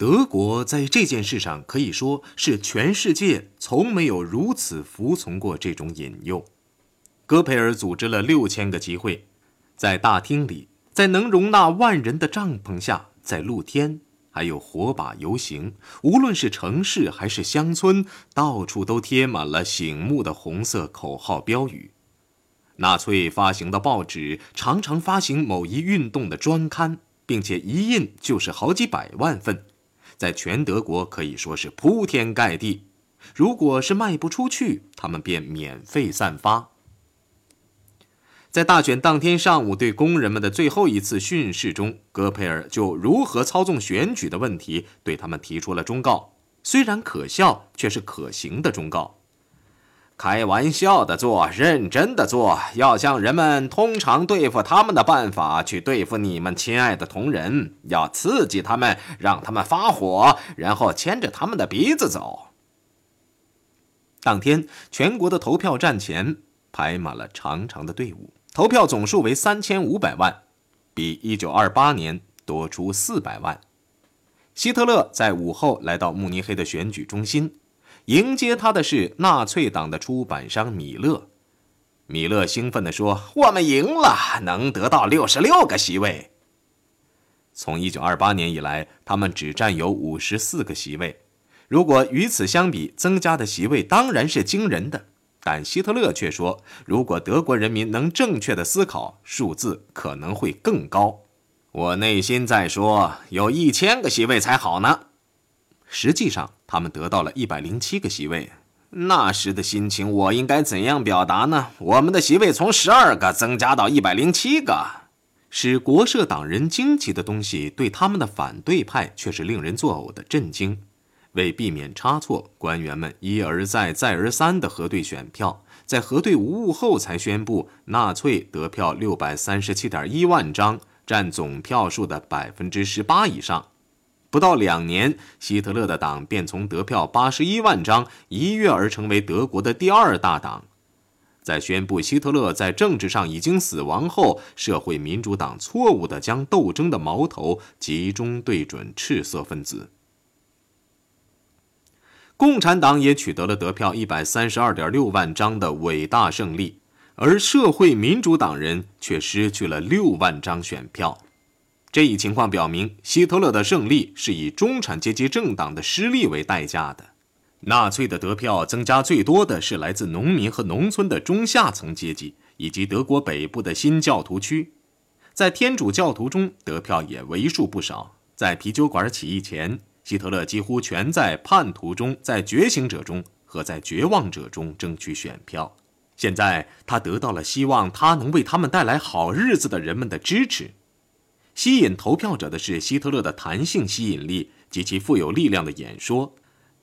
德国在这件事上可以说是全世界从没有如此服从过这种引诱。戈培尔组织了六千个集会，在大厅里，在能容纳万人的帐篷下，在露天，还有火把游行。无论是城市还是乡村，到处都贴满了醒目的红色口号标语。纳粹发行的报纸常常发行某一运动的专刊，并且一印就是好几百万份。在全德国可以说是铺天盖地，如果是卖不出去，他们便免费散发。在大选当天上午对工人们的最后一次训示中，戈培尔就如何操纵选举的问题对他们提出了忠告，虽然可笑，却是可行的忠告。开玩笑的做，认真的做，要像人们通常对付他们的办法去对付你们亲爱的同仁，要刺激他们，让他们发火，然后牵着他们的鼻子走。当天，全国的投票站前排满了长长的队伍，投票总数为三千五百万，比一九二八年多出四百万。希特勒在午后来到慕尼黑的选举中心。迎接他的是纳粹党的出版商米勒。米勒兴奋地说：“我们赢了，能得到六十六个席位。从一九二八年以来，他们只占有五十四个席位。如果与此相比，增加的席位当然是惊人的。但希特勒却说，如果德国人民能正确的思考，数字可能会更高。我内心在说，有一千个席位才好呢。实际上。”他们得到了一百零七个席位，那时的心情我应该怎样表达呢？我们的席位从十二个增加到一百零七个，使国社党人惊奇的东西，对他们的反对派却是令人作呕的震惊。为避免差错，官员们一而再、再而三地核对选票，在核对无误后才宣布纳粹得票六百三十七点一万张，占总票数的百分之十八以上。不到两年，希特勒的党便从得票八十一万张一跃而成为德国的第二大党。在宣布希特勒在政治上已经死亡后，社会民主党错误地将斗争的矛头集中对准赤色分子。共产党也取得了得票一百三十二点六万张的伟大胜利，而社会民主党人却失去了六万张选票。这一情况表明，希特勒的胜利是以中产阶级政党的失利为代价的。纳粹的得票增加最多的是来自农民和农村的中下层阶级，以及德国北部的新教徒区。在天主教徒中，得票也为数不少。在啤酒馆起义前，希特勒几乎全在叛徒中、在觉醒者中和在绝望者中争取选票。现在，他得到了希望他能为他们带来好日子的人们的支持。吸引投票者的是希特勒的弹性吸引力及其富有力量的演说，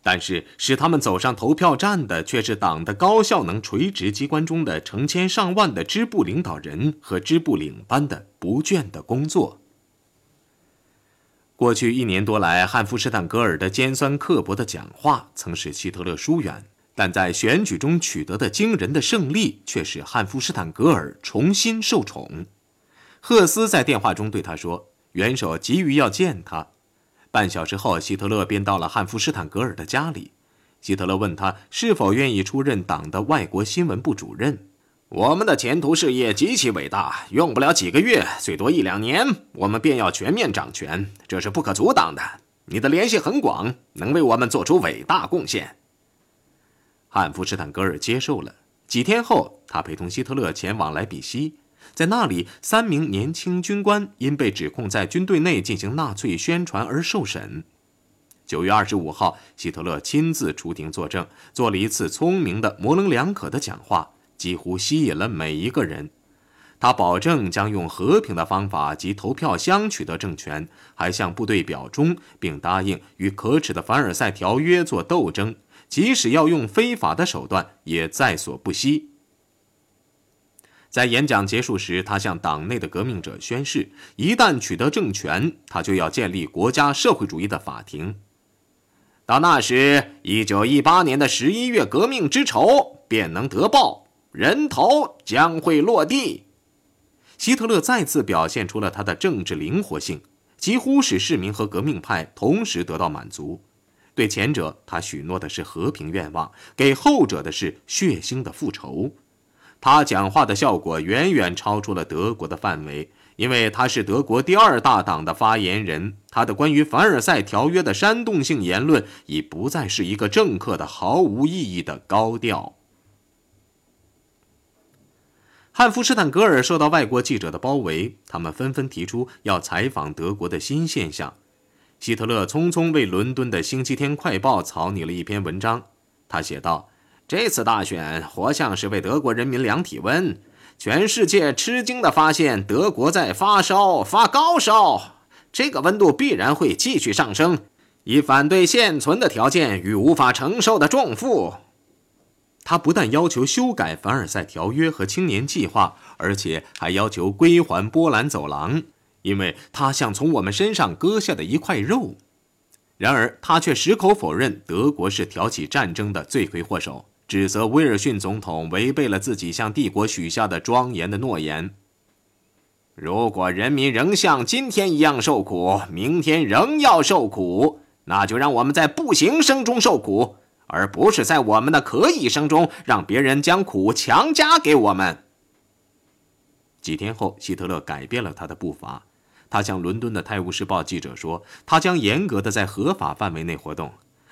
但是使他们走上投票站的却是党的高效能垂直机关中的成千上万的支部领导人和支部领班的不倦的工作。过去一年多来，汉弗施坦格尔的尖酸刻薄的讲话曾使希特勒疏远，但在选举中取得的惊人的胜利却使汉弗施坦格尔重新受宠。赫斯在电话中对他说：“元首急于要见他。”半小时后，希特勒便到了汉弗施坦格尔的家里。希特勒问他是否愿意出任党的外国新闻部主任。我们的前途事业极其伟大，用不了几个月，最多一两年，我们便要全面掌权，这是不可阻挡的。你的联系很广，能为我们做出伟大贡献。汉弗施坦格尔接受了。几天后，他陪同希特勒前往莱比锡。在那里，三名年轻军官因被指控在军队内进行纳粹宣传而受审。九月二十五号，希特勒亲自出庭作证，做了一次聪明的、模棱两可的讲话，几乎吸引了每一个人。他保证将用和平的方法及投票箱取得政权，还向部队表忠，并答应与可耻的凡尔赛条约做斗争，即使要用非法的手段，也在所不惜。在演讲结束时，他向党内的革命者宣誓：一旦取得政权，他就要建立国家社会主义的法庭。到那时，一九一八年的十一月革命之仇便能得报，人头将会落地。希特勒再次表现出了他的政治灵活性，几乎使市民和革命派同时得到满足。对前者，他许诺的是和平愿望；给后者的是血腥的复仇。他讲话的效果远远超出了德国的范围，因为他是德国第二大党的发言人。他的关于凡尔赛条约的煽动性言论已不再是一个政客的毫无意义的高调。汉弗施坦格尔受到外国记者的包围，他们纷纷提出要采访德国的新现象。希特勒匆匆为伦敦的《星期天快报》草拟了一篇文章，他写道。这次大选活像是为德国人民量体温，全世界吃惊地发现德国在发烧、发高烧，这个温度必然会继续上升，以反对现存的条件与无法承受的重负。他不但要求修改凡尔赛条约和青年计划，而且还要求归还波兰走廊，因为他像从我们身上割下的一块肉。然而，他却矢口否认德国是挑起战争的罪魁祸首。指责威尔逊总统违背了自己向帝国许下的庄严的诺言。如果人民仍像今天一样受苦，明天仍要受苦，那就让我们在不行声中受苦，而不是在我们的可以声中让别人将苦强加给我们。几天后，希特勒改变了他的步伐，他向伦敦的《泰晤士报》记者说：“他将严格的在合法范围内活动。”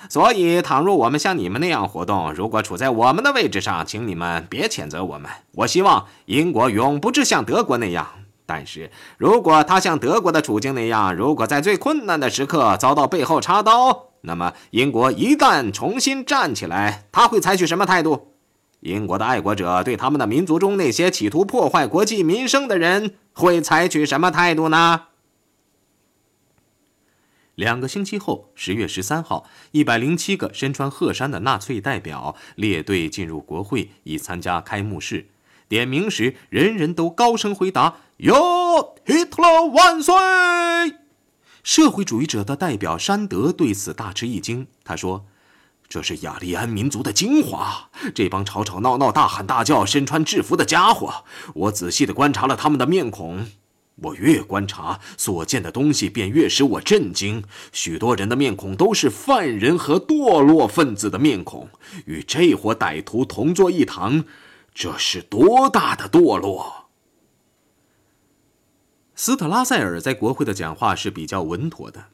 所以，倘若我们像你们那样活动，如果处在我们的位置上，请你们别谴责我们。我希望英国永不至像德国那样。但是如果他像德国的处境那样，如果在最困难的时刻遭到背后插刀，那么英国一旦重新站起来，他会采取什么态度？英国的爱国者对他们的民族中那些企图破坏国计民生的人会采取什么态度呢？两个星期后，十月十三号，一百零七个身穿褐衫的纳粹代表列队进入国会，以参加开幕式。点名时，人人都高声回答：“哟，希特勒万岁！”社会主义者的代表山德对此大吃一惊，他说：“这是雅利安民族的精华，这帮吵吵闹闹、大喊大叫、身穿制服的家伙。我仔细地观察了他们的面孔。”我越观察，所见的东西便越使我震惊。许多人的面孔都是犯人和堕落分子的面孔，与这伙歹徒同坐一堂，这是多大的堕落！斯特拉塞尔在国会的讲话是比较稳妥的。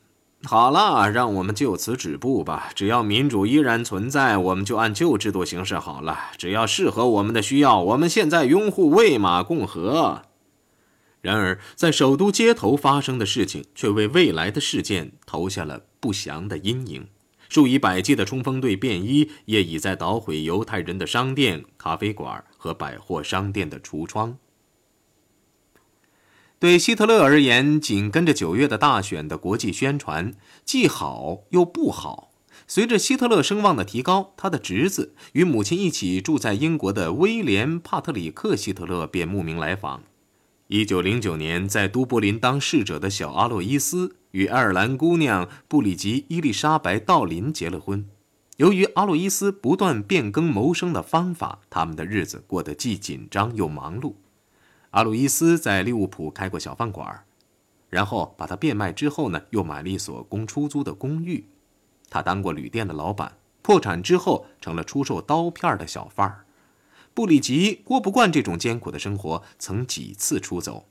好了，让我们就此止步吧。只要民主依然存在，我们就按旧制度行事好了。只要适合我们的需要，我们现在拥护魏玛共和。然而，在首都街头发生的事情却为未来的事件投下了不祥的阴影。数以百计的冲锋队便衣也已在捣毁犹太人的商店、咖啡馆和百货商店的橱窗。对希特勒而言，紧跟着九月的大选的国际宣传既好又不好。随着希特勒声望的提高，他的侄子与母亲一起住在英国的威廉·帕特里克·希特勒便慕名来访。一九零九年，在都柏林当侍者的小阿洛伊斯与爱尔兰姑娘布里吉伊丽莎白·道林结了婚。由于阿洛伊斯不断变更谋生的方法，他们的日子过得既紧张又忙碌。阿洛伊斯在利物浦开过小饭馆，然后把它变卖之后呢，又买了一所供出租的公寓。他当过旅店的老板，破产之后成了出售刀片的小贩儿。布里吉过不惯这种艰苦的生活，曾几次出走。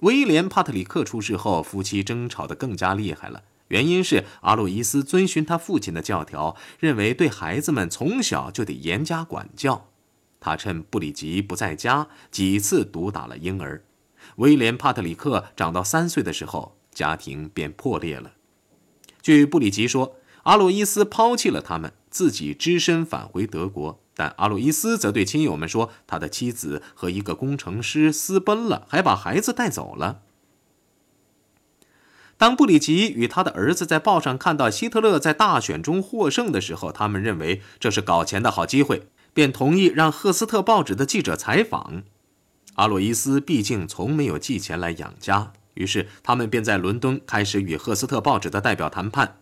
威廉·帕特里克出事后，夫妻争吵得更加厉害了。原因是阿洛伊斯遵循他父亲的教条，认为对孩子们从小就得严加管教。他趁布里吉不在家，几次毒打了婴儿。威廉·帕特里克长到三岁的时候，家庭便破裂了。据布里吉说，阿洛伊斯抛弃了他们，自己只身返回德国。但阿路伊斯则对亲友们说，他的妻子和一个工程师私奔了，还把孩子带走了。当布里吉与他的儿子在报上看到希特勒在大选中获胜的时候，他们认为这是搞钱的好机会，便同意让赫斯特报纸的记者采访。阿洛伊斯毕竟从没有寄钱来养家，于是他们便在伦敦开始与赫斯特报纸的代表谈判。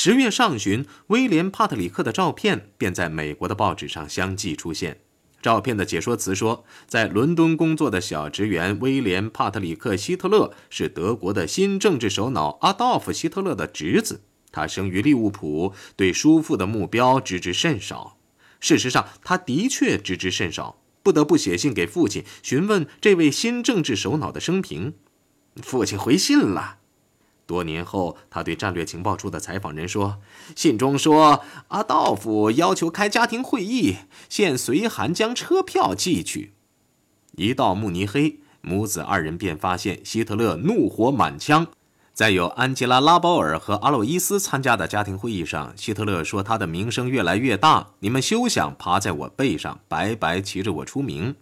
十月上旬，威廉·帕特里克的照片便在美国的报纸上相继出现。照片的解说词说，在伦敦工作的小职员威廉·帕特里克·希特勒是德国的新政治首脑阿道夫·希特勒的侄子。他生于利物浦，对叔父的目标知之甚少。事实上，他的确知之甚少，不得不写信给父亲询问这位新政治首脑的生平。父亲回信了。多年后，他对战略情报处的采访人说：“信中说，阿道夫要求开家庭会议，现随函将车票寄去。”一到慕尼黑，母子二人便发现希特勒怒火满腔。在有安吉拉·拉包尔和阿洛伊斯参加的家庭会议上，希特勒说：“他的名声越来越大，你们休想爬在我背上，白白骑着我出名。”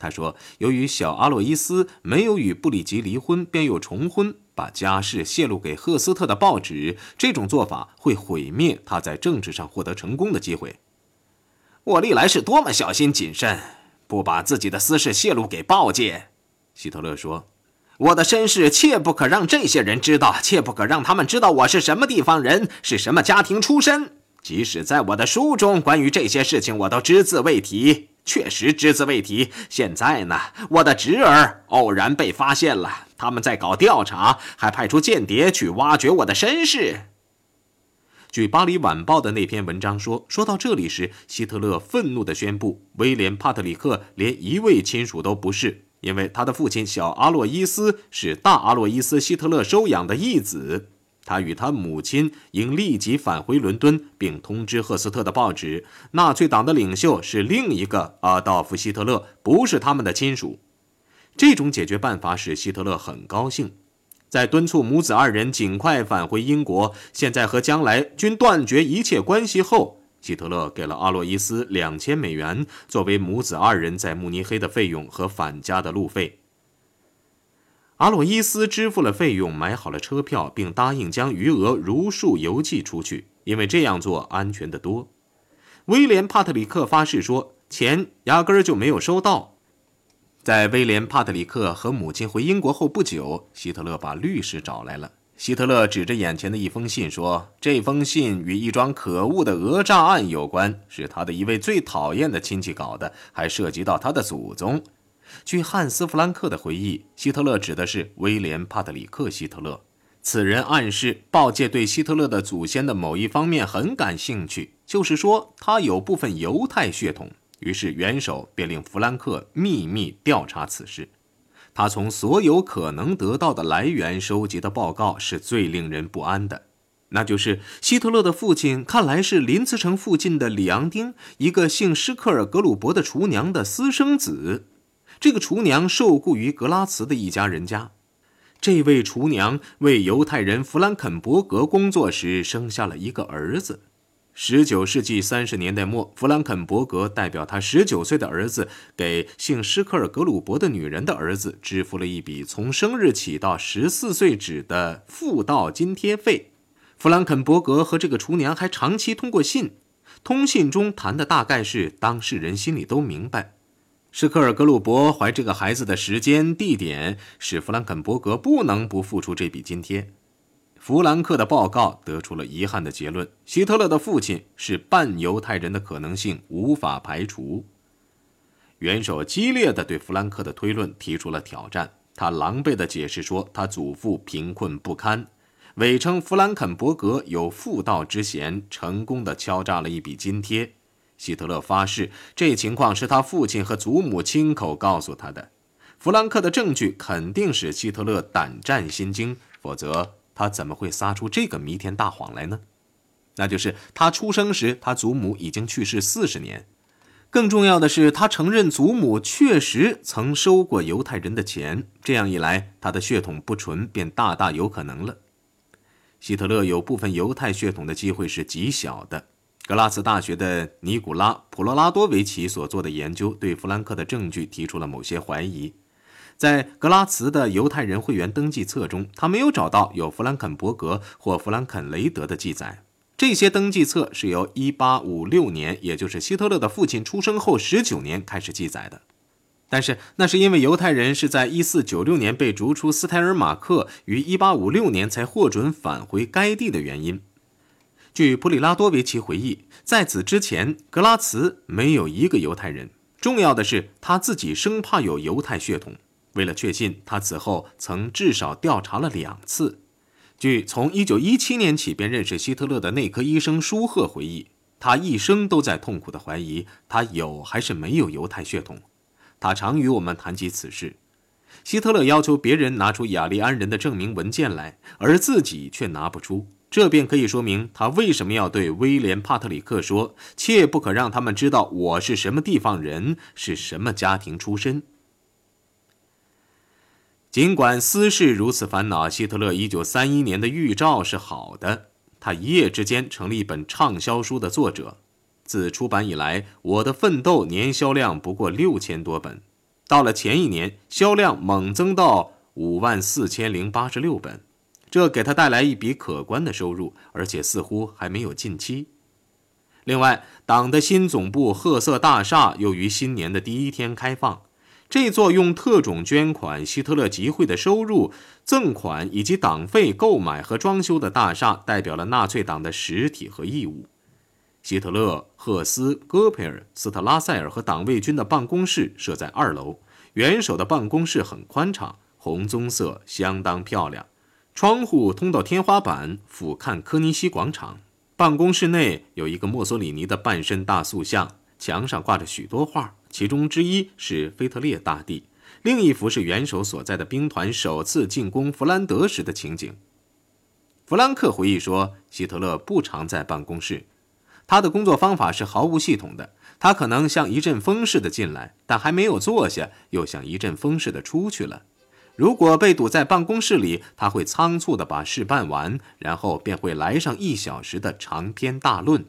他说：“由于小阿洛伊斯没有与布里吉离婚，便又重婚。”把家事泄露给赫斯特的报纸，这种做法会毁灭他在政治上获得成功的机会。我历来是多么小心谨慎，不把自己的私事泄露给报界。希特勒说：“我的身世切不可让这些人知道，切不可让他们知道我是什么地方人，是什么家庭出身。即使在我的书中关于这些事情，我都只字未提。”确实只字未提。现在呢，我的侄儿偶然被发现了，他们在搞调查，还派出间谍去挖掘我的身世。据《巴黎晚报》的那篇文章说，说到这里时，希特勒愤怒地宣布，威廉·帕特里克连一位亲属都不是，因为他的父亲小阿洛伊斯是大阿洛伊斯·希特勒收养的义子。他与他母亲应立即返回伦敦，并通知赫斯特的报纸，纳粹党的领袖是另一个阿道夫·希特勒，不是他们的亲属。这种解决办法使希特勒很高兴。在敦促母子二人尽快返回英国，现在和将来均断绝一切关系后，希特勒给了阿洛伊斯两千美元，作为母子二人在慕尼黑的费用和返家的路费。阿洛伊斯支付了费用，买好了车票，并答应将余额如数邮寄出去，因为这样做安全得多。威廉·帕特里克发誓说，钱压根儿就没有收到。在威廉·帕特里克和母亲回英国后不久，希特勒把律师找来了。希特勒指着眼前的一封信说：“这封信与一桩可恶的讹诈案有关，是他的一位最讨厌的亲戚搞的，还涉及到他的祖宗。”据汉斯·弗兰克的回忆，希特勒指的是威廉·帕特里克·希特勒。此人暗示报界对希特勒的祖先的某一方面很感兴趣，就是说他有部分犹太血统。于是元首便令弗兰克秘密调查此事。他从所有可能得到的来源收集的报告是最令人不安的，那就是希特勒的父亲看来是林茨城附近的里昂丁一个姓施克尔格鲁伯的厨娘的私生子。这个厨娘受雇于格拉茨的一家人家，这位厨娘为犹太人弗兰肯伯格工作时生下了一个儿子。十九世纪三十年代末，弗兰肯伯格代表他十九岁的儿子，给姓施克尔格鲁伯的女人的儿子支付了一笔从生日起到十四岁止的妇道津贴费。弗兰肯伯格和这个厨娘还长期通过信，通信中谈的大概是当事人心里都明白。施克尔格鲁伯怀这个孩子的时间、地点，使弗兰肯伯格不能不付出这笔津贴。弗兰克的报告得出了遗憾的结论：希特勒的父亲是半犹太人的可能性无法排除。元首激烈地对弗兰克的推论提出了挑战。他狼狈地解释说，他祖父贫困不堪，伪称弗兰肯伯格有妇道之嫌，成功地敲诈了一笔津贴。希特勒发誓，这情况是他父亲和祖母亲口告诉他的。弗兰克的证据肯定使希特勒胆战心惊，否则他怎么会撒出这个弥天大谎来呢？那就是他出生时，他祖母已经去世四十年。更重要的是，他承认祖母确实曾收过犹太人的钱。这样一来，他的血统不纯便大大有可能了。希特勒有部分犹太血统的机会是极小的。格拉茨大学的尼古拉·普罗拉多维奇所做的研究对弗兰克的证据提出了某些怀疑。在格拉茨的犹太人会员登记册中，他没有找到有弗兰肯伯格或弗兰肯雷德的记载。这些登记册是由1856年，也就是希特勒的父亲出生后19年开始记载的。但是，那是因为犹太人是在1496年被逐出斯泰尔马克，于1856年才获准返回该地的原因。据普里拉多维奇回忆，在此之前，格拉茨没有一个犹太人。重要的是，他自己生怕有犹太血统。为了确信，他此后曾至少调查了两次。据从1917年起便认识希特勒的内科医生舒赫回忆，他一生都在痛苦地怀疑他有还是没有犹太血统。他常与我们谈及此事。希特勒要求别人拿出雅利安人的证明文件来，而自己却拿不出。这便可以说明他为什么要对威廉·帕特里克说：“切不可让他们知道我是什么地方人，是什么家庭出身。”尽管私事如此烦恼，希特勒1931年的预兆是好的。他一夜之间成了一本畅销书的作者。自出版以来，《我的奋斗》年销量不过六千多本，到了前一年，销量猛增到五万四千零八十六本。这给他带来一笔可观的收入，而且似乎还没有近期。另外，党的新总部褐色大厦又于新年的第一天开放。这座用特种捐款、希特勒集会的收入、赠款以及党费购买和装修的大厦，代表了纳粹党的实体和义务。希特勒、赫斯、戈培尔、斯特拉塞尔和党卫军的办公室设在二楼。元首的办公室很宽敞，红棕色，相当漂亮。窗户通到天花板，俯瞰科尼西广场。办公室内有一个墨索里尼的半身大塑像，墙上挂着许多画，其中之一是腓特烈大帝，另一幅是元首所在的兵团首次进攻弗兰德时的情景。弗兰克回忆说，希特勒不常在办公室，他的工作方法是毫无系统的。他可能像一阵风似的进来，但还没有坐下，又像一阵风似的出去了。如果被堵在办公室里，他会仓促地把事办完，然后便会来上一小时的长篇大论。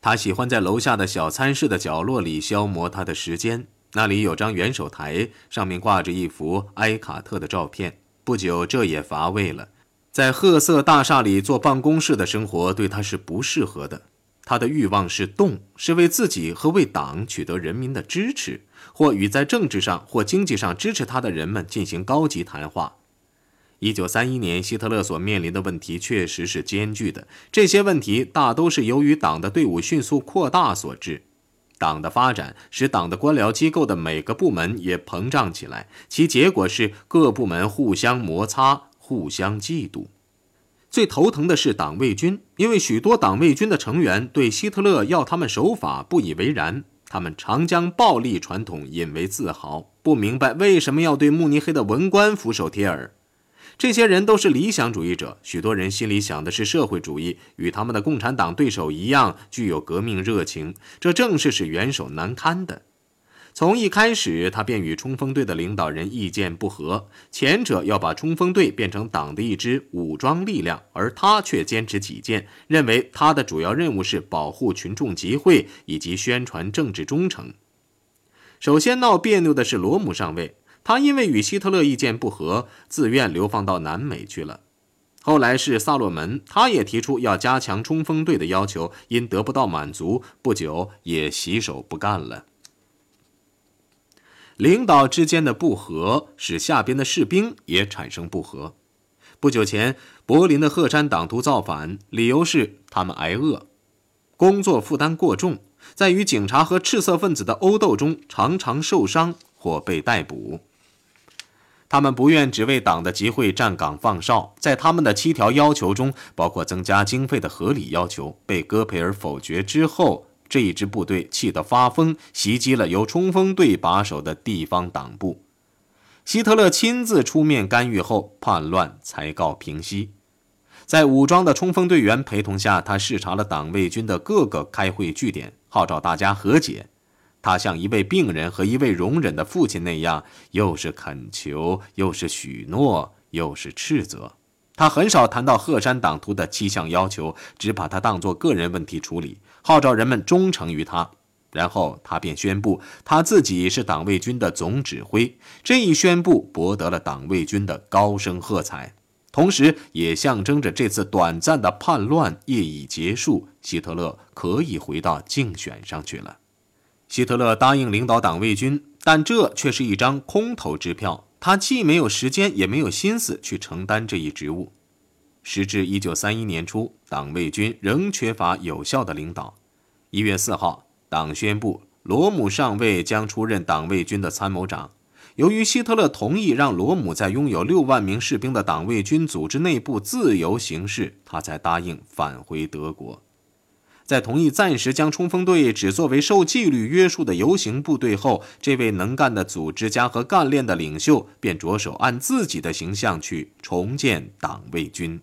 他喜欢在楼下的小餐室的角落里消磨他的时间，那里有张元首台，上面挂着一幅埃卡特的照片。不久，这也乏味了，在褐色大厦里做办公室的生活对他是不适合的。他的欲望是动，是为自己和为党取得人民的支持，或与在政治上或经济上支持他的人们进行高级谈话。一九三一年，希特勒所面临的问题确实是艰巨的。这些问题大都是由于党的队伍迅速扩大所致。党的发展使党的官僚机构的每个部门也膨胀起来，其结果是各部门互相摩擦、互相嫉妒。最头疼的是党卫军，因为许多党卫军的成员对希特勒要他们守法不以为然，他们常将暴力传统引为自豪，不明白为什么要对慕尼黑的文官俯首帖耳。这些人都是理想主义者，许多人心里想的是社会主义，与他们的共产党对手一样具有革命热情，这正是使元首难堪的。从一开始，他便与冲锋队的领导人意见不合。前者要把冲锋队变成党的一支武装力量，而他却坚持己见，认为他的主要任务是保护群众集会以及宣传政治忠诚。首先闹别扭的是罗姆上尉，他因为与希特勒意见不合，自愿流放到南美去了。后来是萨洛门，他也提出要加强冲锋队的要求，因得不到满足，不久也洗手不干了。领导之间的不和，使下边的士兵也产生不和。不久前，柏林的赫山党徒造反，理由是他们挨饿，工作负担过重，在与警察和赤色分子的殴斗中常常受伤或被逮捕。他们不愿只为党的集会站岗放哨，在他们的七条要求中，包括增加经费的合理要求，被戈培尔否决之后。这一支部队气得发疯，袭击了由冲锋队把守的地方党部。希特勒亲自出面干预后，叛乱才告平息。在武装的冲锋队员陪同下，他视察了党卫军的各个开会据点，号召大家和解。他像一位病人和一位容忍的父亲那样，又是恳求，又是许诺，又是斥责。他很少谈到鹤山党徒的七项要求，只把它当作个人问题处理，号召人们忠诚于他。然后他便宣布他自己是党卫军的总指挥。这一宣布博得了党卫军的高声喝彩，同时也象征着这次短暂的叛乱业已结束，希特勒可以回到竞选上去了。希特勒答应领导党卫军，但这却是一张空头支票。他既没有时间，也没有心思去承担这一职务。时至一九三一年初，党卫军仍缺乏有效的领导。一月四号，党宣布罗姆上尉将出任党卫军的参谋长。由于希特勒同意让罗姆在拥有六万名士兵的党卫军组织内部自由行事，他才答应返回德国。在同意暂时将冲锋队只作为受纪律约束的游行部队后，这位能干的组织家和干练的领袖便着手按自己的形象去重建党卫军。